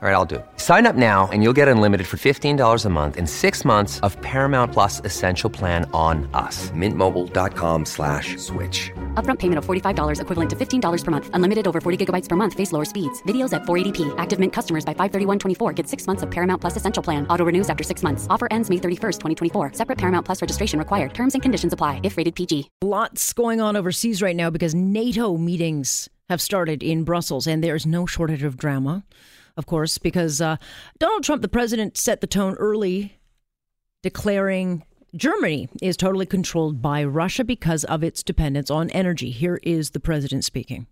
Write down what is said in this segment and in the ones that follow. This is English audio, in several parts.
All right, I'll do it. Sign up now and you'll get unlimited for $15 a month in six months of Paramount Plus Essential Plan on us. Mintmobile.com slash switch. Upfront payment of $45 equivalent to $15 per month. Unlimited over 40 gigabytes per month. Face lower speeds. Videos at 480p. Active Mint customers by 531.24 get six months of Paramount Plus Essential Plan. Auto renews after six months. Offer ends May 31st, 2024. Separate Paramount Plus registration required. Terms and conditions apply if rated PG. Lots going on overseas right now because NATO meetings have started in Brussels and there's no shortage of drama of course, because uh, Donald Trump, the president, set the tone early, declaring Germany is totally controlled by Russia because of its dependence on energy. Here is the president speaking.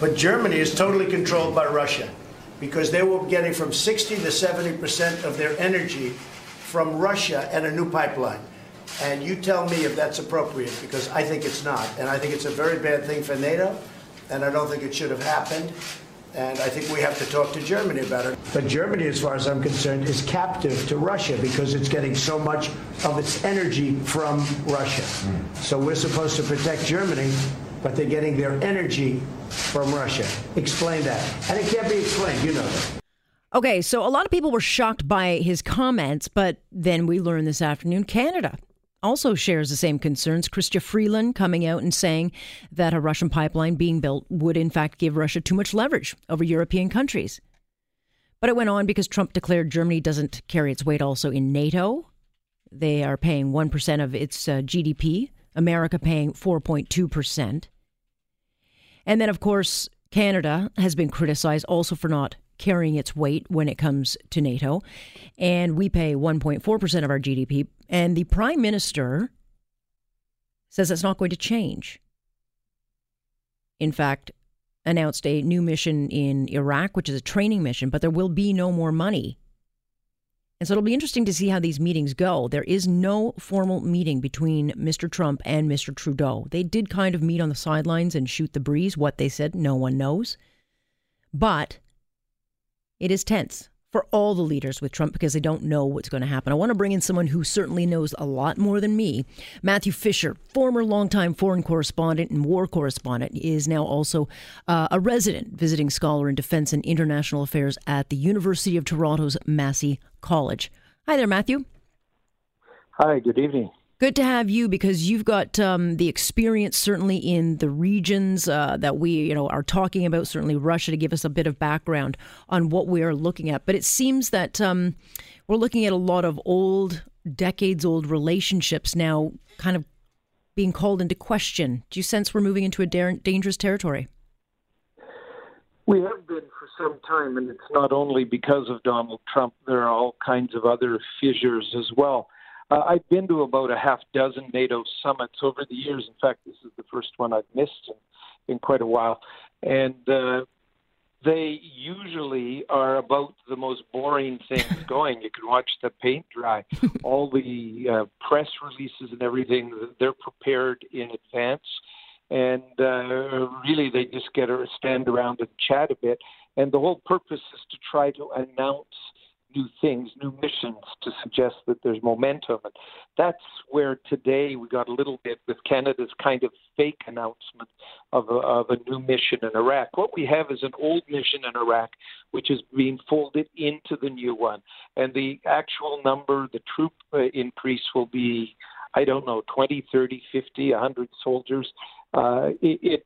But Germany is totally controlled by Russia because they were getting from 60 to 70 percent of their energy from Russia and a new pipeline. And you tell me if that's appropriate because I think it's not. And I think it's a very bad thing for NATO, and I don't think it should have happened. And I think we have to talk to Germany about it. But Germany, as far as I'm concerned, is captive to Russia because it's getting so much of its energy from Russia. Hmm. So we're supposed to protect Germany, but they're getting their energy from Russia. Explain that. And it can't be explained, you know that. Okay, so a lot of people were shocked by his comments, but then we learned this afternoon Canada also shares the same concerns. Chrystia Freeland coming out and saying that a Russian pipeline being built would, in fact, give Russia too much leverage over European countries. But it went on because Trump declared Germany doesn't carry its weight also in NATO. They are paying 1% of its uh, GDP, America paying 4.2%. And then, of course, Canada has been criticized also for not carrying its weight when it comes to NATO. And we pay 1.4% of our GDP. And the prime minister says that's not going to change. In fact, announced a new mission in Iraq, which is a training mission, but there will be no more money. And so it'll be interesting to see how these meetings go. There is no formal meeting between Mr. Trump and Mr. Trudeau. They did kind of meet on the sidelines and shoot the breeze. What they said, no one knows. But it is tense for all the leaders with Trump because they don't know what's going to happen. I want to bring in someone who certainly knows a lot more than me. Matthew Fisher, former longtime foreign correspondent and war correspondent, is now also uh, a resident visiting scholar in defense and international affairs at the University of Toronto's Massey College. Hi there, Matthew. Hi, good evening. Good to have you because you've got um, the experience certainly in the regions uh, that we you know are talking about. Certainly Russia to give us a bit of background on what we are looking at. But it seems that um, we're looking at a lot of old, decades old relationships now, kind of being called into question. Do you sense we're moving into a da- dangerous territory? We have been for some time, and it's not only because of Donald Trump. There are all kinds of other fissures as well. Uh, I've been to about a half dozen NATO summits over the years. In fact, this is the first one I've missed in, in quite a while. And uh, they usually are about the most boring things going. You can watch the paint dry. All the uh, press releases and everything, they're prepared in advance. And uh, really, they just get to stand around and chat a bit. And the whole purpose is to try to announce new things, new missions to suggest that there's momentum. And that's where today we got a little bit with Canada's kind of fake announcement of a, of a new mission in Iraq. What we have is an old mission in Iraq, which is being folded into the new one. And the actual number, the troop uh, increase will be, I don't know, 20, 30, 50, 100 soldiers. Uh, it, it's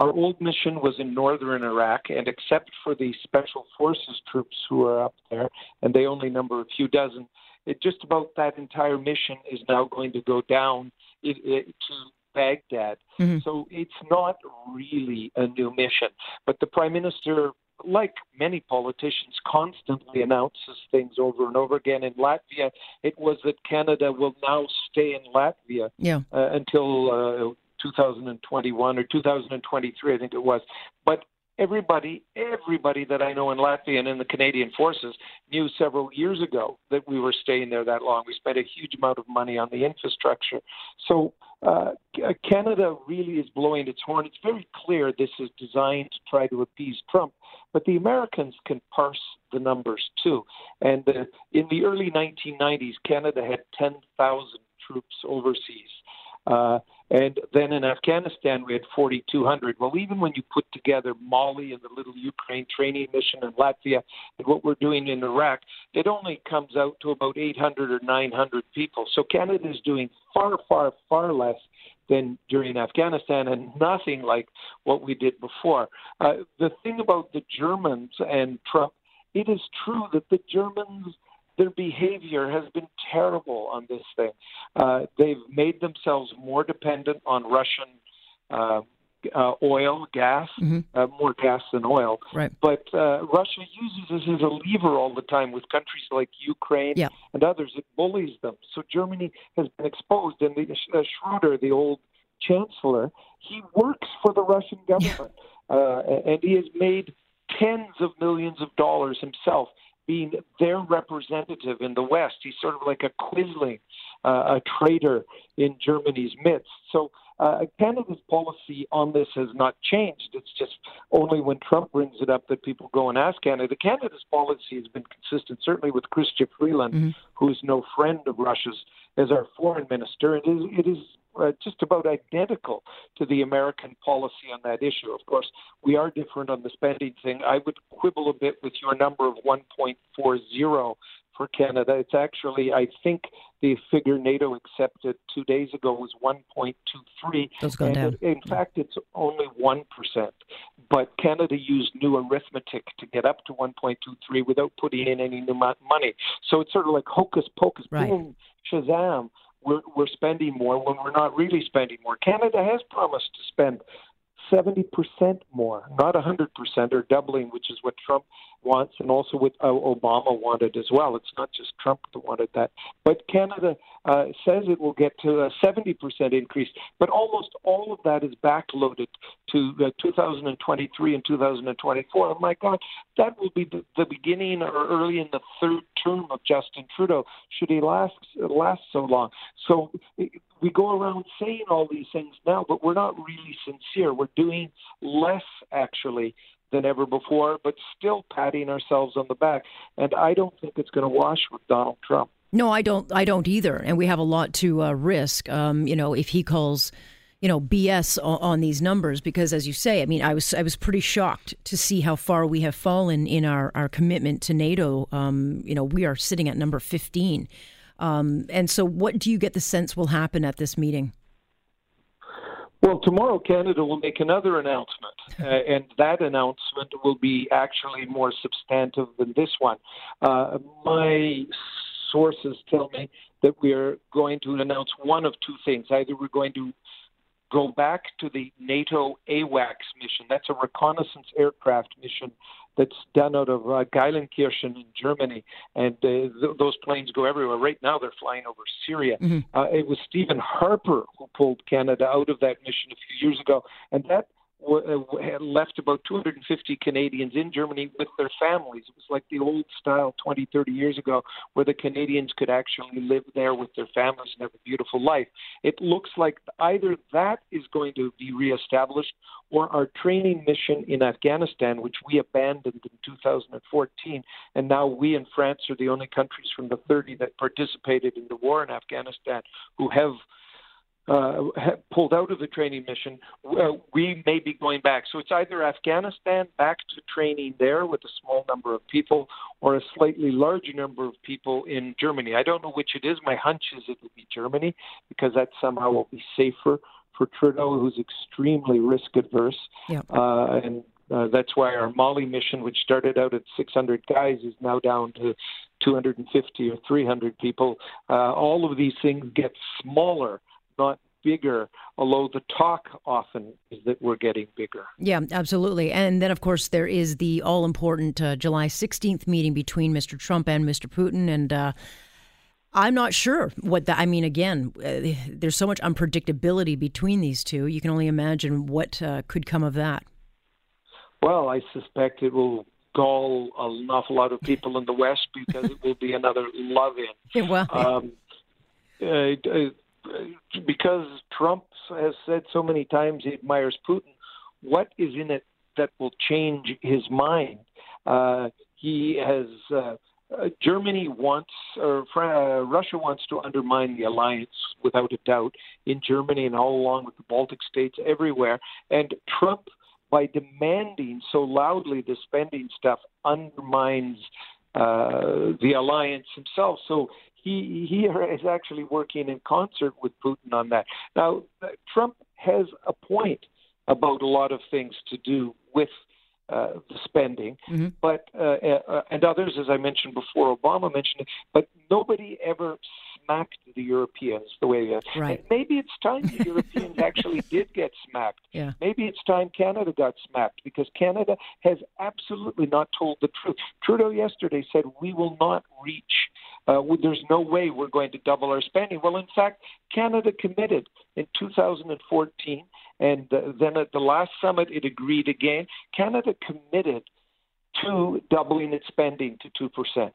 our old mission was in northern Iraq, and except for the special forces troops who are up there, and they only number a few dozen, it just about that entire mission is now going to go down it, it, to Baghdad. Mm-hmm. So it's not really a new mission. But the prime minister, like many politicians, constantly announces things over and over again. In Latvia, it was that Canada will now stay in Latvia yeah. uh, until uh, 2021 or 2023, I think it was. But everybody, everybody that I know in Latvia and in the Canadian forces knew several years ago that we were staying there that long. We spent a huge amount of money on the infrastructure. So uh, Canada really is blowing its horn. It's very clear this is designed to try to appease Trump, but the Americans can parse the numbers too. And uh, in the early 1990s, Canada had 10,000 troops overseas. Uh, and then in Afghanistan, we had 4,200. Well, even when you put together Mali and the little Ukraine training mission in Latvia and what we're doing in Iraq, it only comes out to about 800 or 900 people. So Canada is doing far, far, far less than during Afghanistan and nothing like what we did before. Uh, the thing about the Germans and Trump, it is true that the Germans – their behavior has been terrible on this thing. Uh, they've made themselves more dependent on Russian uh, uh, oil, gas, mm-hmm. uh, more gas than oil. Right. But uh, Russia uses this as a lever all the time with countries like Ukraine yeah. and others. It bullies them. So Germany has been exposed. And the, uh, Schroeder, the old chancellor, he works for the Russian government, uh, and he has made tens of millions of dollars himself being their representative in the West. He's sort of like a quisling, uh, a traitor in Germany's midst. So uh, Canada's policy on this has not changed. It's just only when Trump brings it up that people go and ask Canada. Canada's policy has been consistent, certainly with Chrystia Freeland, mm-hmm. who is no friend of Russia's, as our foreign minister. It is, it is uh, just about identical to the American policy on that issue. Of course, we are different on the spending thing. I would quibble a bit with your number of 1.40 for Canada. It's actually, I think, the figure NATO accepted two days ago was 1.23. That's gone down. in fact, it's only 1%. But Canada used new arithmetic to get up to 1.23 without putting in any new money. So it's sort of like hocus pocus, right. boom, shazam we're, we're spending more when we're not really spending more. Canada has promised to spend 70% more, not 100% or doubling, which is what Trump wants, and also what uh, Obama wanted as well. It's not just Trump that wanted that. But Canada uh, says it will get to a 70% increase, but almost all of that is backloaded to uh, 2023 and 2024. Oh my God, that will be the, the beginning or early in the third term of Justin Trudeau, should he last, last so long. So we go around saying all these things now, but we're not really sincere. We're doing less, actually, than ever before, but still patting ourselves on the back. And I don't think it's going to wash with Donald Trump. No, I don't. I don't either. And we have a lot to uh, risk. Um, you know, if he calls, you know, BS on, on, these numbers, because as you say, I mean, I was I was pretty shocked to see how far we have fallen in our our commitment to NATO. Um, you know, we are sitting at number fifteen. Um, and so, what do you get the sense will happen at this meeting? Well, tomorrow Canada will make another announcement, uh, and that announcement will be actually more substantive than this one. Uh, my sources tell me that we are going to announce one of two things. Either we're going to go back to the NATO AWACS mission, that's a reconnaissance aircraft mission that's done out of uh, Geilenkirchen in Germany, and uh, th- those planes go everywhere. Right now, they're flying over Syria. Mm-hmm. Uh, it was Stephen Harper who pulled Canada out of that mission a few years ago, and that Uh, had left about 250 Canadians in Germany with their families. It was like the old style 20, 30 years ago, where the Canadians could actually live there with their families and have a beautiful life. It looks like either that is going to be reestablished or our training mission in Afghanistan, which we abandoned in 2014, and now we and France are the only countries from the 30 that participated in the war in Afghanistan who have uh, pulled out of the training mission, uh, we may be going back. So it's either Afghanistan back to training there with a small number of people, or a slightly larger number of people in Germany. I don't know which it is. My hunch is it will be Germany because that somehow will be safer for Trudeau, who's extremely risk adverse. Uh, and uh, that's why our Mali mission, which started out at 600 guys, is now down to 250 or 300 people. Uh, all of these things get smaller not bigger, although the talk often is that we're getting bigger. Yeah, absolutely. And then, of course, there is the all important uh, July 16th meeting between Mr. Trump and Mr. Putin. And, uh, I'm not sure what that. I mean, again, uh, there's so much unpredictability between these two. You can only imagine what uh, could come of that. Well, I suspect it will gall an awful lot of people in the West because it will be another love-in. well, um, uh, uh because Trump has said so many times he admires Putin, what is in it that will change his mind? Uh, he has uh, uh, Germany wants, or uh, Russia wants to undermine the alliance without a doubt in Germany and all along with the Baltic states everywhere. And Trump, by demanding so loudly the spending stuff, undermines uh, the alliance himself. So he he is actually working in concert with Putin on that. Now, Trump has a point about a lot of things to do with uh, the spending, mm-hmm. but uh, uh, and others, as I mentioned before, Obama mentioned it, but nobody ever smacked the Europeans the way that. Right. And maybe it's time the Europeans actually did get smacked. Yeah. Maybe it's time Canada got smacked because Canada has absolutely not told the truth. Trudeau yesterday said we will not reach. Uh, there's no way we're going to double our spending. Well, in fact, Canada committed in 2014 and uh, then at the last summit, it agreed again. Canada committed to doubling its spending to 2%.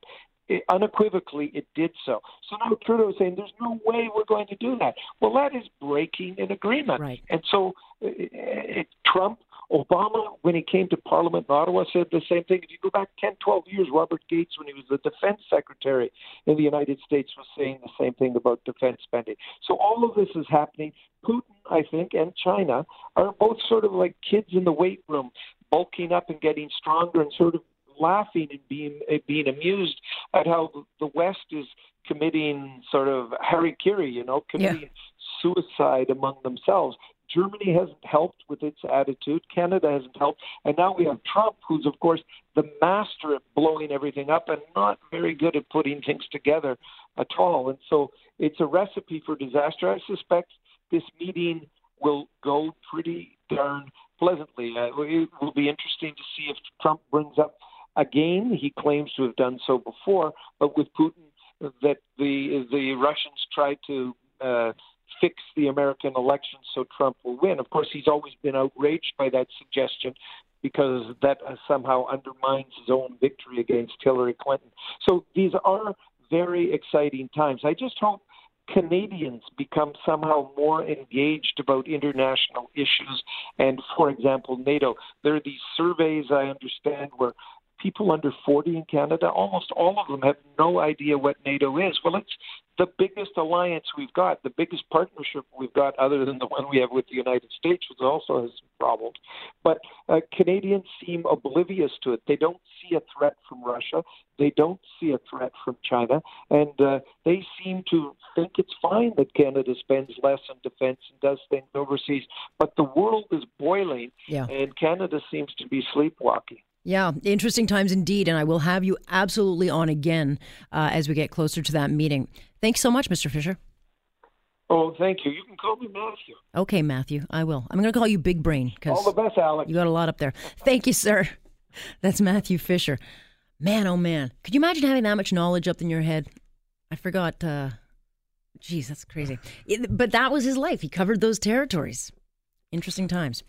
It, unequivocally, it did so. So now Trudeau is saying there's no way we're going to do that. Well, that is breaking an agreement. Right. And so it, it, Trump Obama, when he came to Parliament in Ottawa, said the same thing. If you go back 10, 12 years, Robert Gates, when he was the defense secretary in the United States, was saying the same thing about defense spending. So all of this is happening. Putin, I think, and China are both sort of like kids in the weight room, bulking up and getting stronger and sort of laughing and being eh, being amused at how the West is committing sort of harikiri, you know, committing yeah. suicide among themselves. Germany hasn't helped with its attitude. Canada hasn't helped. And now we have Trump, who's, of course, the master at blowing everything up and not very good at putting things together at all. And so it's a recipe for disaster. I suspect this meeting will go pretty darn pleasantly. Uh, it will be interesting to see if Trump brings up again. He claims to have done so before, but with Putin, that the the Russians tried to uh, fix the American election so Trump will win. Of course, he's always been outraged by that suggestion because that somehow undermines his own victory against Hillary Clinton. So these are very exciting times. I just hope Canadians become somehow more engaged about international issues and, for example, NATO. There are these surveys, I understand, where people under 40 in Canada, almost all of them have no idea what NATO is. Well, it's the biggest alliance we've got, the biggest partnership we've got, other than the one we have with the United States, which also has some problems. But uh, Canadians seem oblivious to it. They don't see a threat from Russia. They don't see a threat from China, and uh, they seem to think it's fine that Canada spends less on defense and does things overseas. But the world is boiling, yeah. and Canada seems to be sleepwalking. Yeah, interesting times indeed. And I will have you absolutely on again uh, as we get closer to that meeting. Thanks so much, Mr. Fisher. Oh, thank you. You can call me Matthew. Okay, Matthew, I will. I'm going to call you Big Brain because all the best, Alex. You got a lot up there. Thank you, sir. That's Matthew Fisher. Man, oh man, could you imagine having that much knowledge up in your head? I forgot. Uh, geez, that's crazy. It, but that was his life. He covered those territories. Interesting times.